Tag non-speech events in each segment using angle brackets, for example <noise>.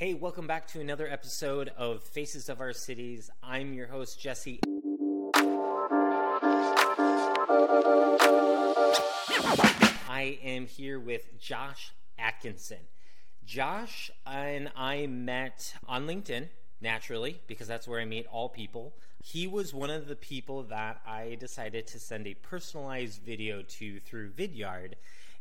Hey, welcome back to another episode of Faces of Our Cities. I'm your host, Jesse. I am here with Josh Atkinson. Josh and I met on LinkedIn, naturally, because that's where I meet all people. He was one of the people that I decided to send a personalized video to through Vidyard.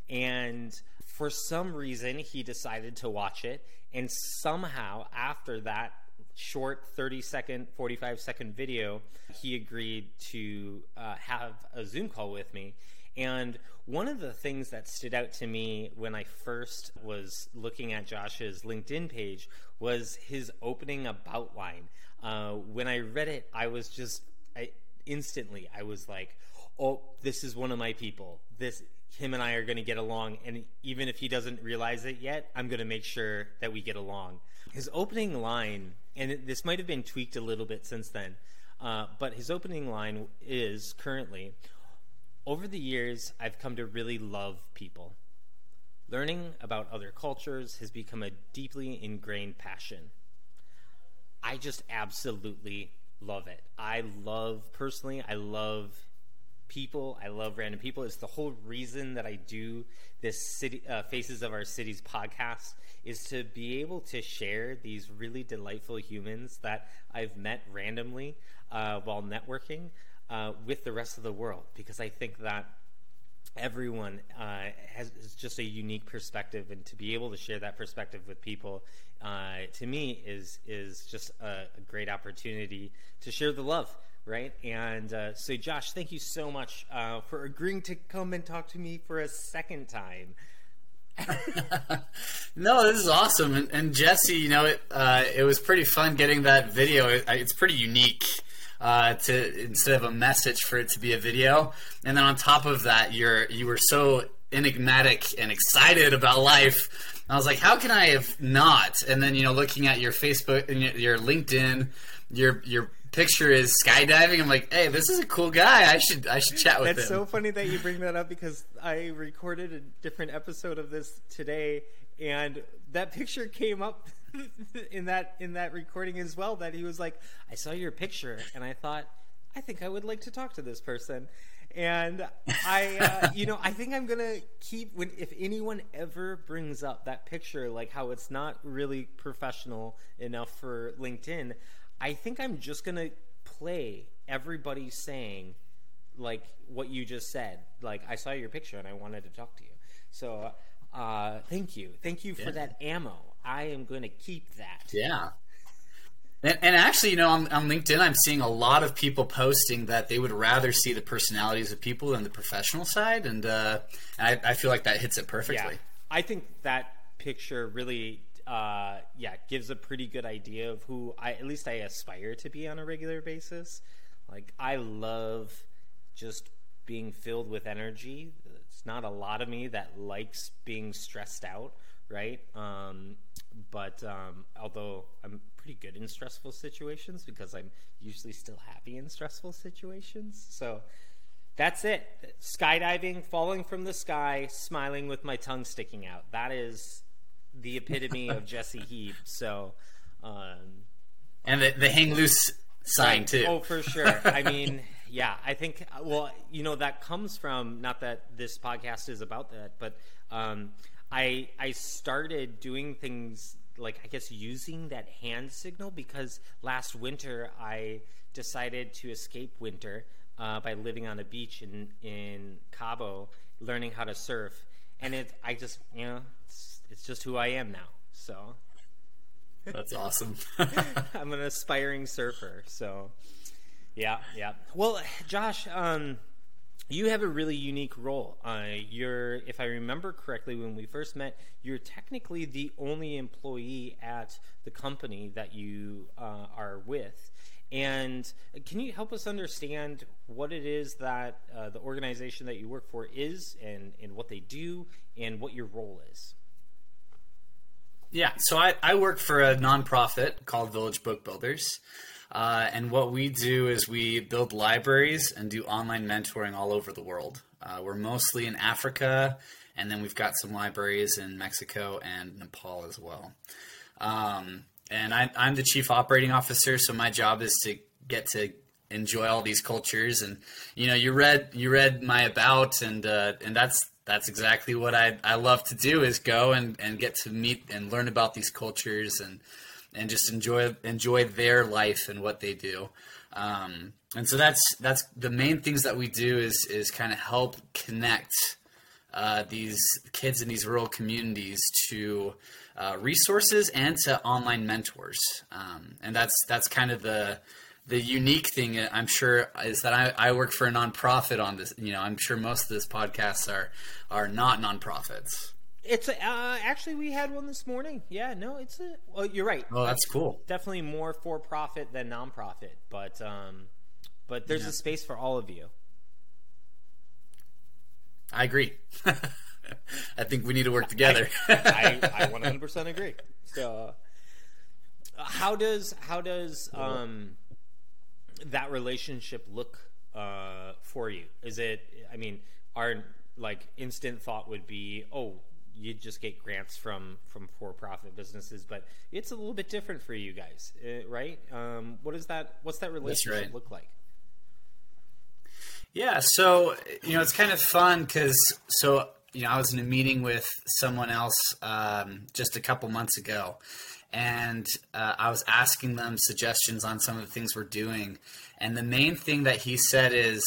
And for some reason, he decided to watch it. And somehow, after that short 30 second, 45 second video, he agreed to uh, have a Zoom call with me. And one of the things that stood out to me when I first was looking at Josh's LinkedIn page was his opening about line. Uh, when I read it, I was just I, instantly, I was like, "Oh, this is one of my people. This him and I are going to get along, and even if he doesn't realize it yet, I'm going to make sure that we get along." His opening line, and this might have been tweaked a little bit since then, uh, but his opening line is currently over the years, I've come to really love people. Learning about other cultures has become a deeply ingrained passion. I just absolutely love it. I love, personally, I love people. I love random people. It's the whole reason that I do this city, uh, Faces of Our Cities podcast is to be able to share these really delightful humans that I've met randomly uh, while networking uh, with the rest of the world because I think that everyone uh, has just a unique perspective, and to be able to share that perspective with people, uh, to me, is is just a, a, great opportunity to share the love, right? And uh, so, Josh, thank you so much uh, for agreeing to come and talk to me for a second time. <laughs> no, this is awesome, and, and Jesse, you know, it uh, it was pretty fun getting that video. It, it's pretty unique uh, to instead of a message for it to be a video. And then on top of that, you're you were so enigmatic and excited about life. I was like, how can I have not? And then you know, looking at your Facebook and your LinkedIn, your your picture is skydiving. I'm like, hey, this is a cool guy. I should I should chat with That's him. so funny that you bring that up because I recorded a different episode of this today, and that picture came up <laughs> in that in that recording as well that he was like, I saw your picture and I thought, I think I would like to talk to this person. And I, uh, <laughs> you know, I think I'm gonna keep when if anyone ever brings up that picture, like how it's not really professional enough for LinkedIn. I think I'm just gonna play everybody saying like what you just said. Like I saw your picture and I wanted to talk to you. So uh, thank you, thank you for yeah. that ammo. I am going to keep that. Yeah. And, and, actually, you know, on, on, LinkedIn, I'm seeing a lot of people posting that they would rather see the personalities of people than the professional side, and, uh, I, I, feel like that hits it perfectly. Yeah. I think that picture really, uh, yeah, gives a pretty good idea of who I at least I aspire to be on a regular basis. Like I love just being filled with energy. It's not a lot of me that likes being stressed out right? Um, but um, although I'm pretty good in stressful situations because I'm usually still happy in stressful situations. So that's it. Skydiving, falling from the sky, smiling with my tongue sticking out. That is the epitome of Jesse Hieb. So, um, and the, the hang loose sign too. Oh, for sure. I mean, yeah, I think. Well, you know, that comes from not that this podcast is about that, but um, I I started doing things like I guess using that hand signal because last winter I decided to escape winter uh, by living on a beach in in Cabo, learning how to surf, and it I just you know it's, just who I am now. So that's awesome. <laughs> <laughs> I'm an aspiring surfer, so yeah, yeah. Well, Josh, um, you have a really unique role. Uh, you're, if I remember correctly, when we first met, you're technically the only employee at the company that you uh, are with. And can you help us understand what it is that uh, the organization that you work for is, and, and what they do, and what your role is? Yeah, so I, I work for a nonprofit called Village Book Builders. Uh, and what we do is we build libraries and do online mentoring all over the world. Uh, we're mostly in Africa, and then we've got some libraries in Mexico and Nepal as well. Um, and I, I'm the chief operating officer, so my job is to get to enjoy all these cultures. And you know, you read you read my about, and uh, and that's that's exactly what I I love to do is go and, and get to meet and learn about these cultures and and just enjoy enjoy their life and what they do. Um, and so that's that's the main things that we do is is kind of help connect uh, these kids in these rural communities to uh, resources and to online mentors. Um, and that's that's kind of the the unique thing uh, I'm sure is that I, I work for a nonprofit on this. You know, I'm sure most of this podcasts are are not nonprofits. It's uh, actually we had one this morning. Yeah, no, it's a. Well, you're right. Oh, that's cool. Definitely more for profit than nonprofit, but um, but there's Yeah. a space for all of you. I agree. <laughs> I think we need to work together. I, I <laughs> 100% agree. So, uh, how does how does um, that relationship look uh, for you? Is it? I mean, our like instant thought would be, oh, you just get grants from from for profit businesses, but it's a little bit different for you guys, uh, right? Um, what is that? What's that relationship right. look like? Yeah, so you know it's kind of fun because so you know I was in a meeting with someone else um, just a couple months ago, and uh, I was asking them suggestions on some of the things we're doing, and the main thing that he said is,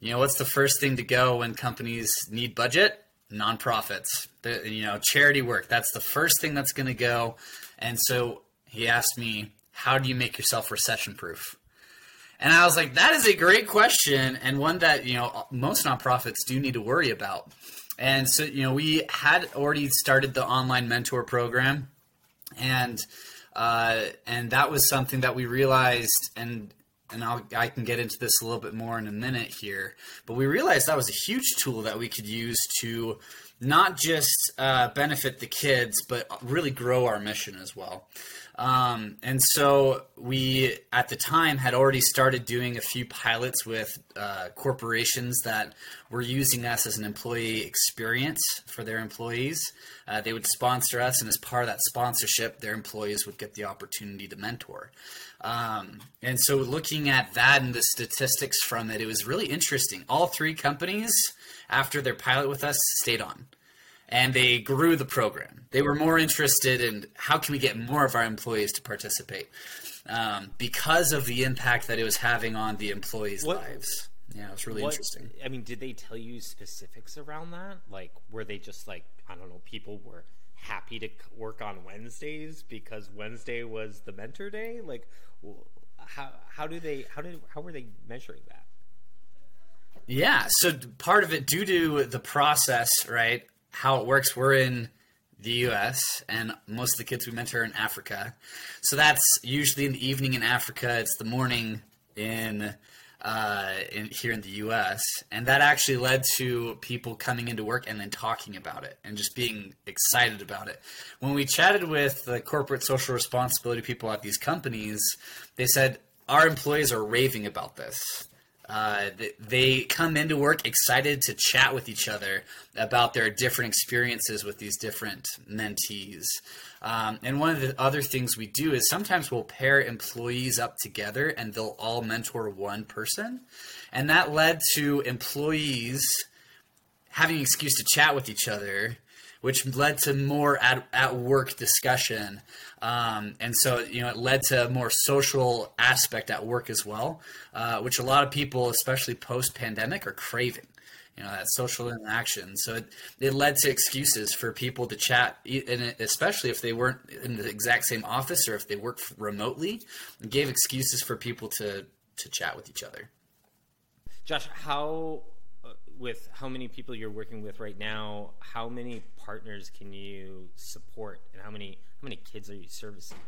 you know, what's the first thing to go when companies need budget? Nonprofits, the, you know, charity work. That's the first thing that's going to go, and so he asked me, how do you make yourself recession proof? And I was like, that is a great question, and one that you know most nonprofits do need to worry about. And so, you know, we had already started the online mentor program, and uh, and that was something that we realized, and and I'll, I can get into this a little bit more in a minute here. But we realized that was a huge tool that we could use to not just uh, benefit the kids, but really grow our mission as well. Um, and so we, at the time, had already started doing a few pilots with uh, corporations that were using us as an employee experience for their employees. Uh, they would sponsor us, and as part of that sponsorship, their employees would get the opportunity to mentor. Um, and so, looking at that and the statistics from it, it was really interesting. All three companies, after their pilot with us, stayed on and they grew the program. They were more interested in how can we get more of our employees to participate um, because of the impact that it was having on the employees' What- lives. Yeah, it was really What- interesting. I mean, did they tell you specifics around that? Like, were they just like, I don't know, people were happy to work on Wednesdays because Wednesday was the mentor day? Like, how how do they how did how were they measuring that? Yeah, so part of it, due to the process, right, how it works, we're in the U.S. and most of the kids we mentor are in Africa. So that's usually in the evening in Africa. It's the morning in, uh, in here in the U.S. And that actually led to people coming into work and then talking about it and just being excited about it. When we chatted with the corporate social responsibility people at these companies, they said our employees are raving about this. Uh, they come into work excited to chat with each other about their different experiences with these different mentees. Um, and one of the other things we do is sometimes we'll pair employees up together and they'll all mentor one person. And that led to employees having an excuse to chat with each other, which led to more at, at work discussion. Um, and so, you know, it led to a more social aspect at work as well, uh, which a lot of people, especially post pandemic, are craving. You know, that social interaction. So it, it led to excuses for people to chat, and especially if they weren't in the exact same office or if they worked remotely, it gave excuses for people to, to chat with each other. Josh, how with how many people you're working with right now? How many partners can you support, and how many how many kids are you servicing?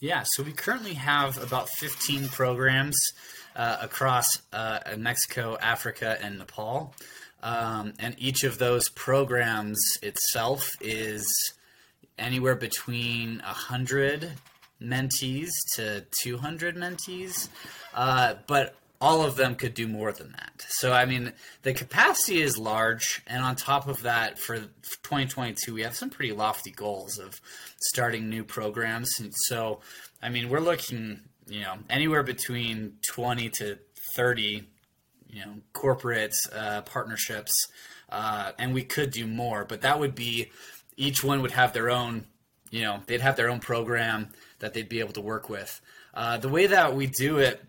Yeah, so we currently have about 15 programs uh, across uh, Mexico, Africa, and Nepal. Um, and each of those programs itself is anywhere between 100 mentees to 200 mentees. Uh, but all of them could do more than that. So, I mean, the capacity is large. And on top of that, for 2022, we have some pretty lofty goals of starting new programs. And so, I mean, we're looking, you know, anywhere between 20 to 30, you know, corporate uh, partnerships. Uh, and we could do more, but that would be each one would have their own, you know, they'd have their own program that they'd be able to work with. Uh, the way that we do it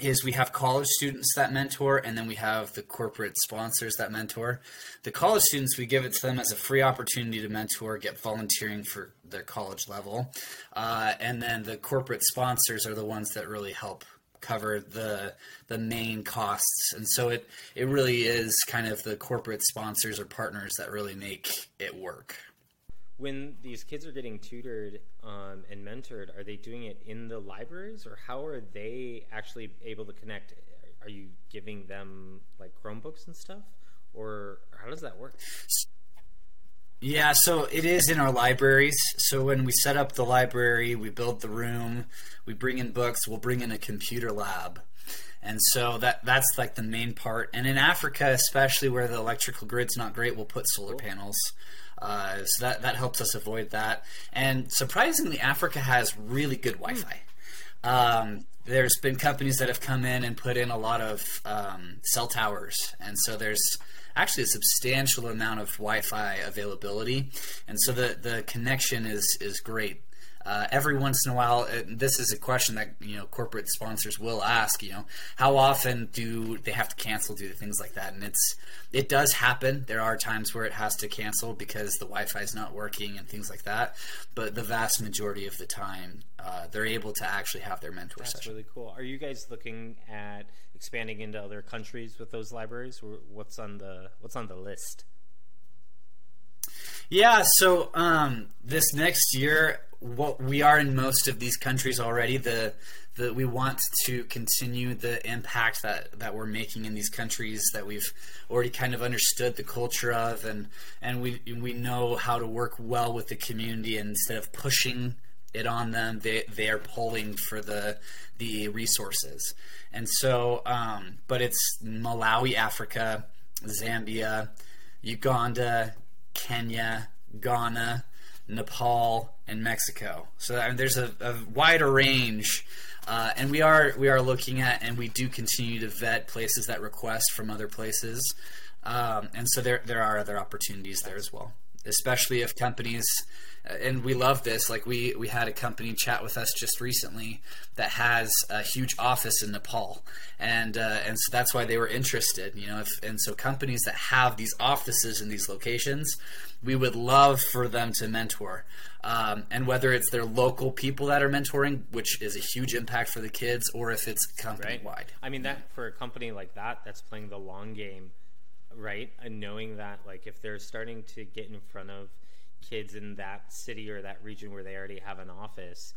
is we have college students that mentor and then we have the corporate sponsors that mentor. The college students we give it to them as a free opportunity to mentor get volunteering for their college level. Uh, and then the corporate sponsors are the ones that really help cover the the main costs. And so it it really is kind of the corporate sponsors or partners that really make it work when these kids are getting tutored um, and mentored, are they doing it in the libraries, or how are they actually able to connect? Are you giving them like Chromebooks and stuff, or how does that work? Yeah, so it is in our libraries. So when we set up the library, we build the room, we bring in books, we'll bring in a computer lab. And so that that's like the main part. And in Africa, especially where the electrical grid's not great, we'll put solar panels. Uh, so that that helps us avoid that. And surprisingly, Africa has really good Wi-Fi. Um, there's been companies that have come in and put in a lot of um, cell towers, and so there's actually a substantial amount of Wi-Fi availability, and so the the connection is is great. Uh, every once in a while, uh, this is a question that you know corporate sponsors will ask. You know, how often do they have to cancel due to things like that? And it's it does happen. There are times where it has to cancel because the Wi-Fi is not working and things like that. But the vast majority of the time, uh, they're able to actually have their mentor That's session. really cool. Are you guys looking at expanding into other countries with those libraries? What's on the What's on the list? Yeah, so um, this next year, what we are in most of these countries already. The the we want to continue the impact that that we're making in these countries that we've already kind of understood the culture of, and and we we know how to work well with the community. And instead of pushing it on them, they they are pulling for the the resources. And so, um, but it's Malawi, Africa, Zambia, Uganda, Kenya, Ghana, Nepal, and Mexico. So I mean, there's a, a wider range, uh, and we are we are looking at, and we do continue to vet places that request from other places, um, and so there there are other opportunities there as well, especially if companies and we love this. Like we we had a company chat with us just recently that has a huge office in Nepal, and uh, and so that's why they were interested. You know, if, and so companies that have these offices in these locations, we would love for them to mentor. Um, and whether it's their local people that are mentoring, which is a huge impact for the kids, or if it's company wide. Right. I mean, that for a company like that, that's playing the long game, right? And knowing that, like, if they're starting to get in front of kids in that city or that region where they already have an office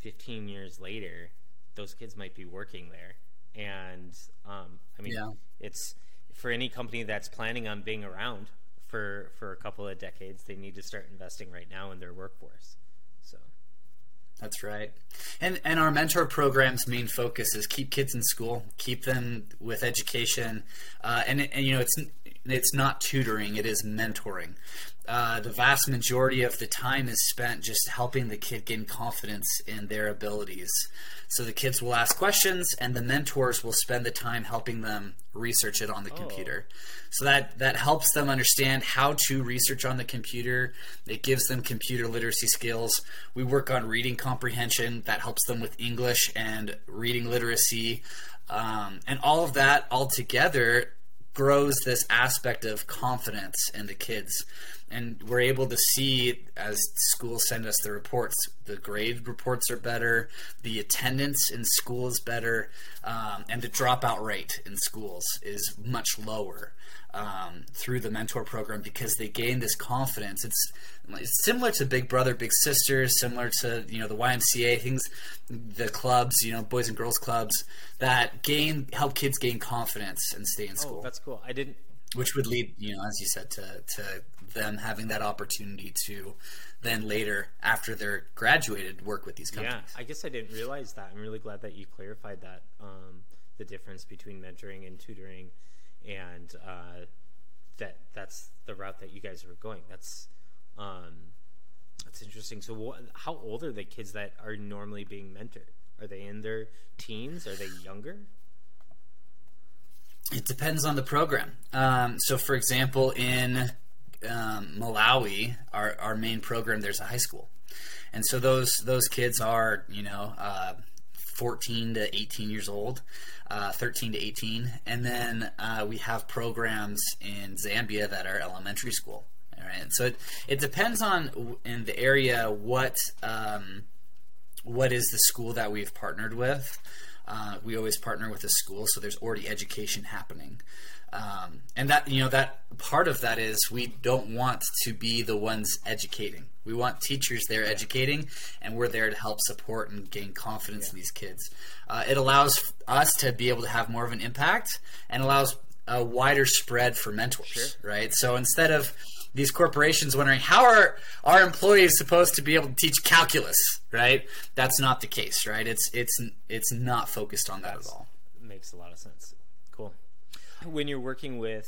15 years later those kids might be working there and um, i mean yeah. it's for any company that's planning on being around for for a couple of decades they need to start investing right now in their workforce so that's right. And and our mentor program's main focus is keep kids in school, keep them with education, uh, and and you know it's it's not tutoring, it is mentoring uh, the vast majority of the time is spent just helping the kid gain confidence in their abilities. So the kids will ask questions, and the mentors will spend the time helping them research it on the oh. computer. So that that helps them understand how to research on the computer. It gives them computer literacy skills. We work on reading comprehension that helps them with English and reading literacy, um, and all of that all together grows this aspect of confidence in the kids and we're able to see as schools send us the reports the grade reports are better the attendance in school is better um, and the dropout rate in schools is much lower um, through the mentor program because they gain this confidence. It's, it's similar to big brother big sister similar to you know the ymca things the clubs you know boys and girls clubs that gain help kids gain confidence and stay in oh, school. oh, that's cool. I didn't which would lead you know as you said to, to them having that opportunity to then later after they're graduated work with these companies yeah i guess i didn't realize that i'm really glad that you clarified that um, the difference between mentoring and tutoring, and uh, that that's the route that you guys are going. That's um, that's interesting. So, what, how old are the kids that are normally being mentored? Are they in their teens? Are they younger? It depends on the program. Um, so, for example, in um, Malawi, our, our main program, there's a high school, and so those those kids are you know uh, 14 to 18 years old, uh, 13 to 18, and then uh, we have programs in Zambia that are elementary school. All right, so it, it depends on in the area what um, what is the school that we've partnered with. Uh, we always partner with a school, so there's already education happening. Um, and that you know that part of that is we don't want to be the ones educating. We want teachers there yeah. educating, and we're there to help support and gain confidence yeah. in these kids. Uh, it allows us to be able to have more of an impact, and allows a wider spread for mentors. Sure. Right. So instead of these corporations wondering how are our employees supposed to be able to teach calculus, right? That's not the case, right? It's it's it's not focused on that That's, at all. Makes a lot of sense. When you're working with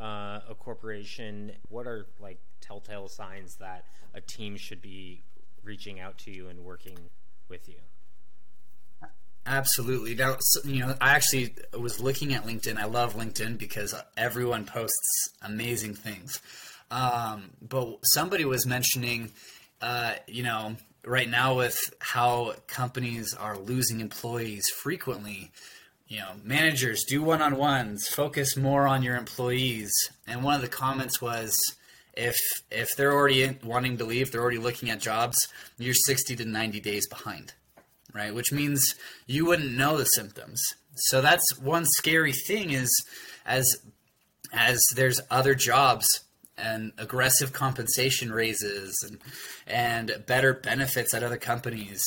uh, a corporation, what are like telltale signs that a team should be reaching out to you and working with you? Absolutely. Now, you know, I actually was looking at LinkedIn. I love LinkedIn because everyone posts amazing things. Um, but somebody was mentioning, uh, you know, right now with how companies are losing employees frequently, you know, managers do one on ones, focus more on your employees. And one of the comments was, if if they're already wanting to leave, they're already looking at jobs, you're 60 to 90 days behind, right? Which means you wouldn't know the symptoms. So that's one scary thing is as as there's other jobs and aggressive compensation raises and and better benefits at other companies,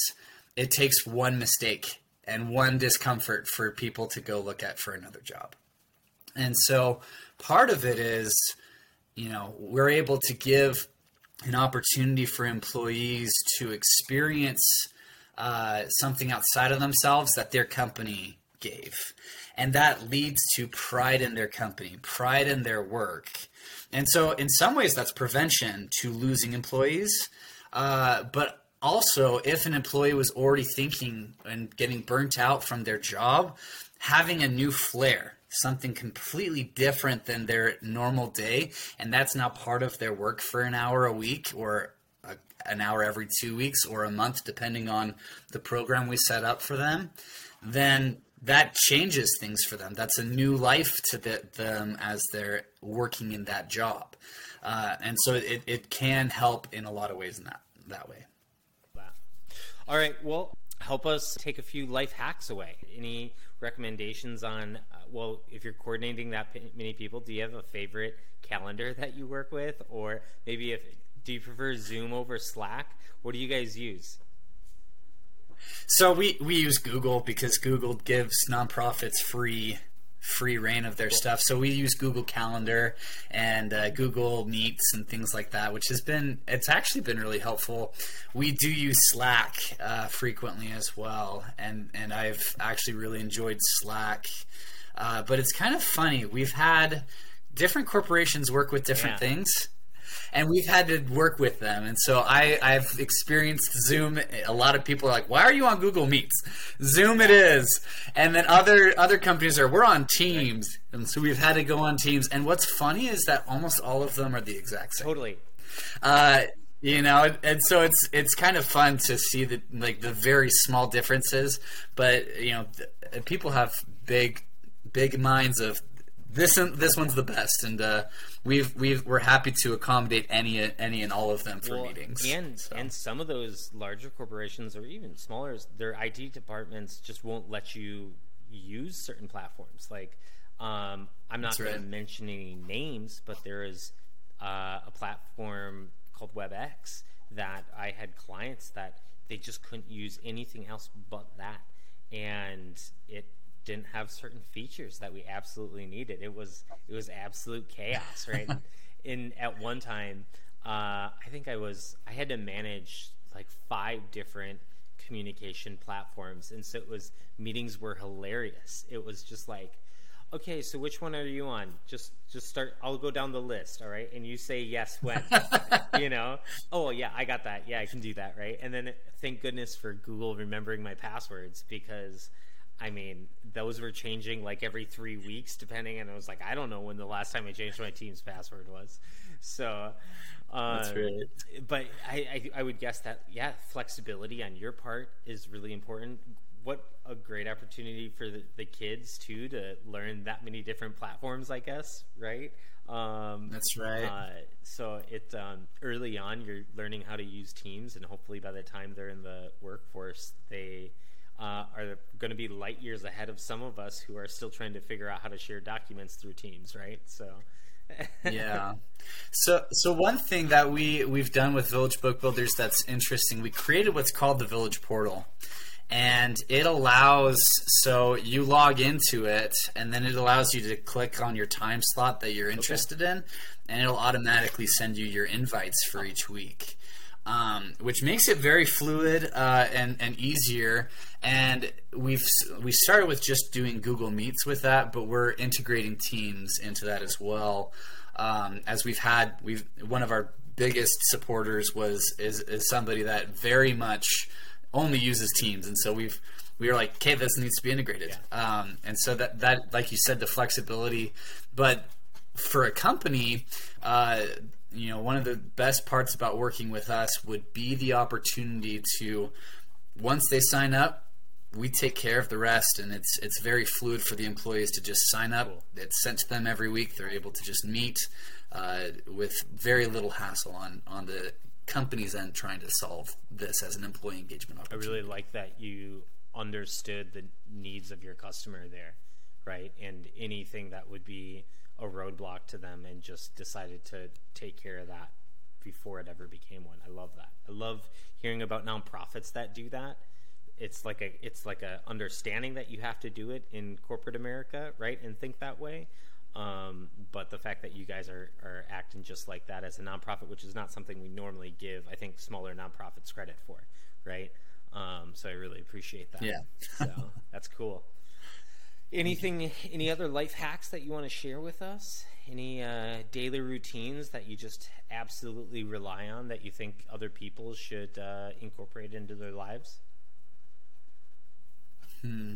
it takes one mistake and one discomfort for people to go look at for another job. And so part of it is, you know, we're able to give an opportunity for employees to experience uh, something outside of themselves that their company gave. And that leads to pride in their company, pride in their work. And so, in some ways, that's prevention to losing employees. Uh, but also, if an employee was already thinking and getting burnt out from their job, having a new flair, something completely different than their normal day, and that's now part of their work for an hour a week or a, an hour every two weeks or a month, depending on the program we set up for them, then that changes things for them. That's a new life to the, them as they're working in that job. Uh, and so it, it can help in a lot of ways in that, that way. All right. Well, help us take a few life hacks away. Any recommendations on, uh, well, if you're coordinating that many people, do you have a favorite calendar that you work with? Or maybe if, do you prefer Zoom over Slack? What do you guys use? So we we use Google because Google gives nonprofits free free reign of their cool. stuff. So we use Google Calendar and uh, Google Meets and things like that, which has been it's actually been really helpful. We do use Slack uh, frequently as well, and and I've actually really enjoyed Slack. Uh, but it's kind of funny. We've had different corporations work with different yeah. things and we've had to work with them. And so I, I've experienced Zoom. A lot of people are like, "Why are you on Google Meets?" Zoom it is, and then other other companies are, "We're on Teams," and so we've had to go on Teams. And what's funny is that almost all of them are the exact same. Totally. Uh, you know, and so it's it's kind of fun to see the like the very small differences, but you know, people have big big minds of this this one's the best, and uh, we've we've we're happy to accommodate any any and all of them for well, meetings. And so. and some of those larger corporations or even smaller, their IT departments just won't let you use certain platforms. Like, um, I'm not going right. to mention any names, but there is uh, a platform called WebEx that I had clients that they just couldn't use anything else but that, and it didn't have certain features that we absolutely needed. It was it was absolute chaos, <laughs> right? in at one time, uh, I think I was I had to manage like five different communication platforms, and so it was meetings were hilarious. It was just like, okay, so which one are you on? Just just start. I'll go down the list, all right, and you say yes when, <laughs> you know. Oh yeah, I got that. Yeah, I can do that, right? And then thank goodness for Google remembering my passwords because. I mean, those were changing like every three weeks, depending. And I was like, I don't know when the last time I changed my team's password was. So, um, That's right. But I, I, I would guess that yeah, flexibility on your part is really important. What a great opportunity for the, the kids too to learn that many different platforms. I guess right. Um, That's right. Uh, so it um, early on, you're learning how to use Teams, and hopefully by the time they're in the workforce, they uh, are going to be light years ahead of some of us who are still trying to figure out how to share documents through Teams. Right. So <laughs> yeah. So so one thing that we we've done with Village Book Builders that's interesting, we created what's called the Village Portal. And it allows so you log into it and then it allows you to click on your time slot that you're interested okay. in and it'll automatically send you your invites for each week. Um, which makes it very fluid uh, and and easier. And we've we started with just doing Google Meets with that, but we're integrating Teams into that as well. Um, as we've had, we've one of our biggest supporters was is, is somebody that very much only uses Teams, and so we've we were like, okay, this needs to be integrated. Yeah. Um, and so that that like you said, the flexibility, but for a company. Uh, you know, one of the best parts about working with us would be the opportunity to, once they sign up, we take care of the rest, and it's it's very fluid for the employees to just sign up. Cool. It's sent to them every week. They're able to just meet uh, with very little hassle on on the company's end trying to solve this as an employee engagement opportunity. I really like that you understood the needs of your customer there, right? And anything that would be a roadblock to them and just decided to take care of that before it ever became one. I love that. I love hearing about nonprofits that do that. It's like a it's like a understanding that you have to do it in corporate America, right? And think that way. Um, but the fact that you guys are, are acting just like that as a nonprofit, which is not something we normally give, I think, smaller nonprofits credit for, right? Um, so I really appreciate that. Yeah. so that's cool. Anything, any other life hacks that you want to share with us? Any uh, daily routines that you just absolutely rely on that you think other people should uh, incorporate into their lives? Hmm.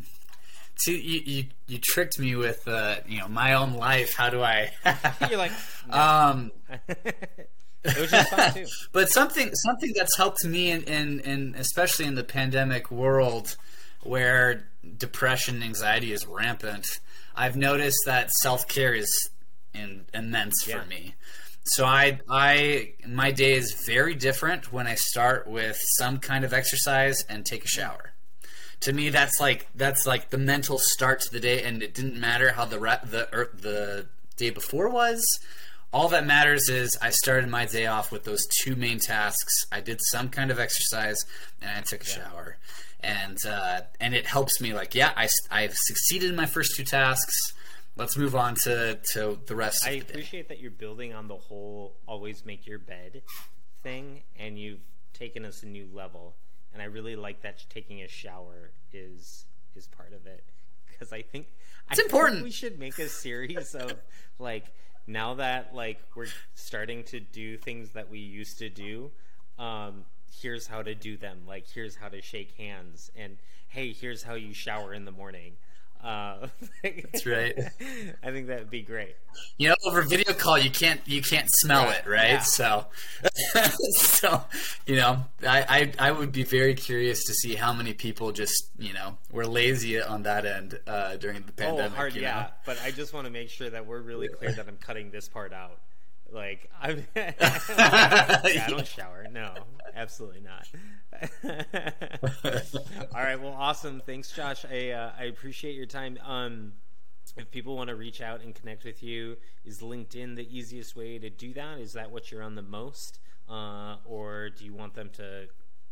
See, you, you, you tricked me with uh, you know my own life. How do I? <laughs> You're like, <laughs> no. um, <laughs> it was just fun too. but something something that's helped me in, in, in especially in the pandemic world where depression, anxiety is rampant, I've noticed that self care is in, immense yeah. for me. So I, I, my day is very different when I start with some kind of exercise and take a shower. To me, that's like that's like the mental start to the day, and it didn't matter how the re- the er, the day before was. All that matters is I started my day off with those two main tasks. I did some kind of exercise and I took a yeah. shower and uh, and it helps me like yeah I I've succeeded in my first two tasks. Let's move on to, to the rest. I appreciate that you're building on the whole always make your bed thing, and you've taken us a new level. And I really like that taking a shower is is part of it because I think it's I important. Think we should make a series of <laughs> like now that like we're starting to do things that we used to do. Um, here's how to do them. Like, here's how to shake hands. And hey, here's how you shower in the morning. Uh, <laughs> That's right. I think that would be great. You know, over video call, you can't you can't smell right. it, right? Yeah. So, <laughs> so you know, I, I I would be very curious to see how many people just you know were lazy on that end uh, during the pandemic. Oh, hard, yeah. Know? But I just want to make sure that we're really clear that I'm cutting this part out. Like, <laughs> I'm, yeah, I don't shower. No, absolutely not. <laughs> All right. Well, awesome. Thanks, Josh. I uh, I appreciate your time. Um, if people want to reach out and connect with you, is LinkedIn the easiest way to do that? Is that what you're on the most, uh, or do you want them to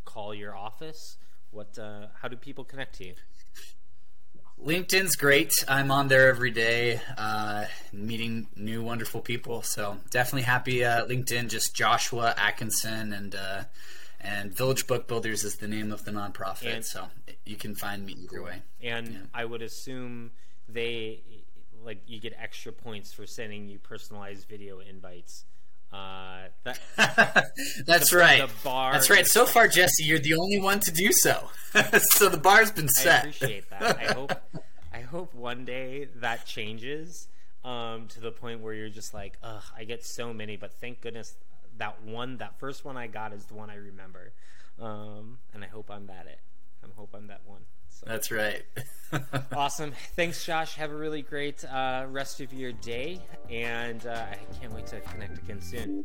call your office? What? Uh, how do people connect to you? LinkedIn's great. I'm on there every day, uh, meeting new wonderful people. So definitely happy. Uh, LinkedIn, just Joshua Atkinson, and uh, and Village Book Builders is the name of the nonprofit. And- so you can find me either way. And I would assume they like you get extra points for sending you personalized video invites. Uh, that <laughs> That's The- right. the bar That's right. So far, Jesse, you're the only one to do so. <laughs> so the bar's been set. I appreciate that. I hope <laughs> I hope one day that changes um, to the point where you're just like, ugh, I get so many, but thank goodness that one, that first one I got is the one I remember, um, and I hope I'm that it. I hope I'm that one. So. That's right. <laughs> awesome. Thanks, Josh. Have a really great uh, rest of your day. And uh, I can't wait to connect again soon.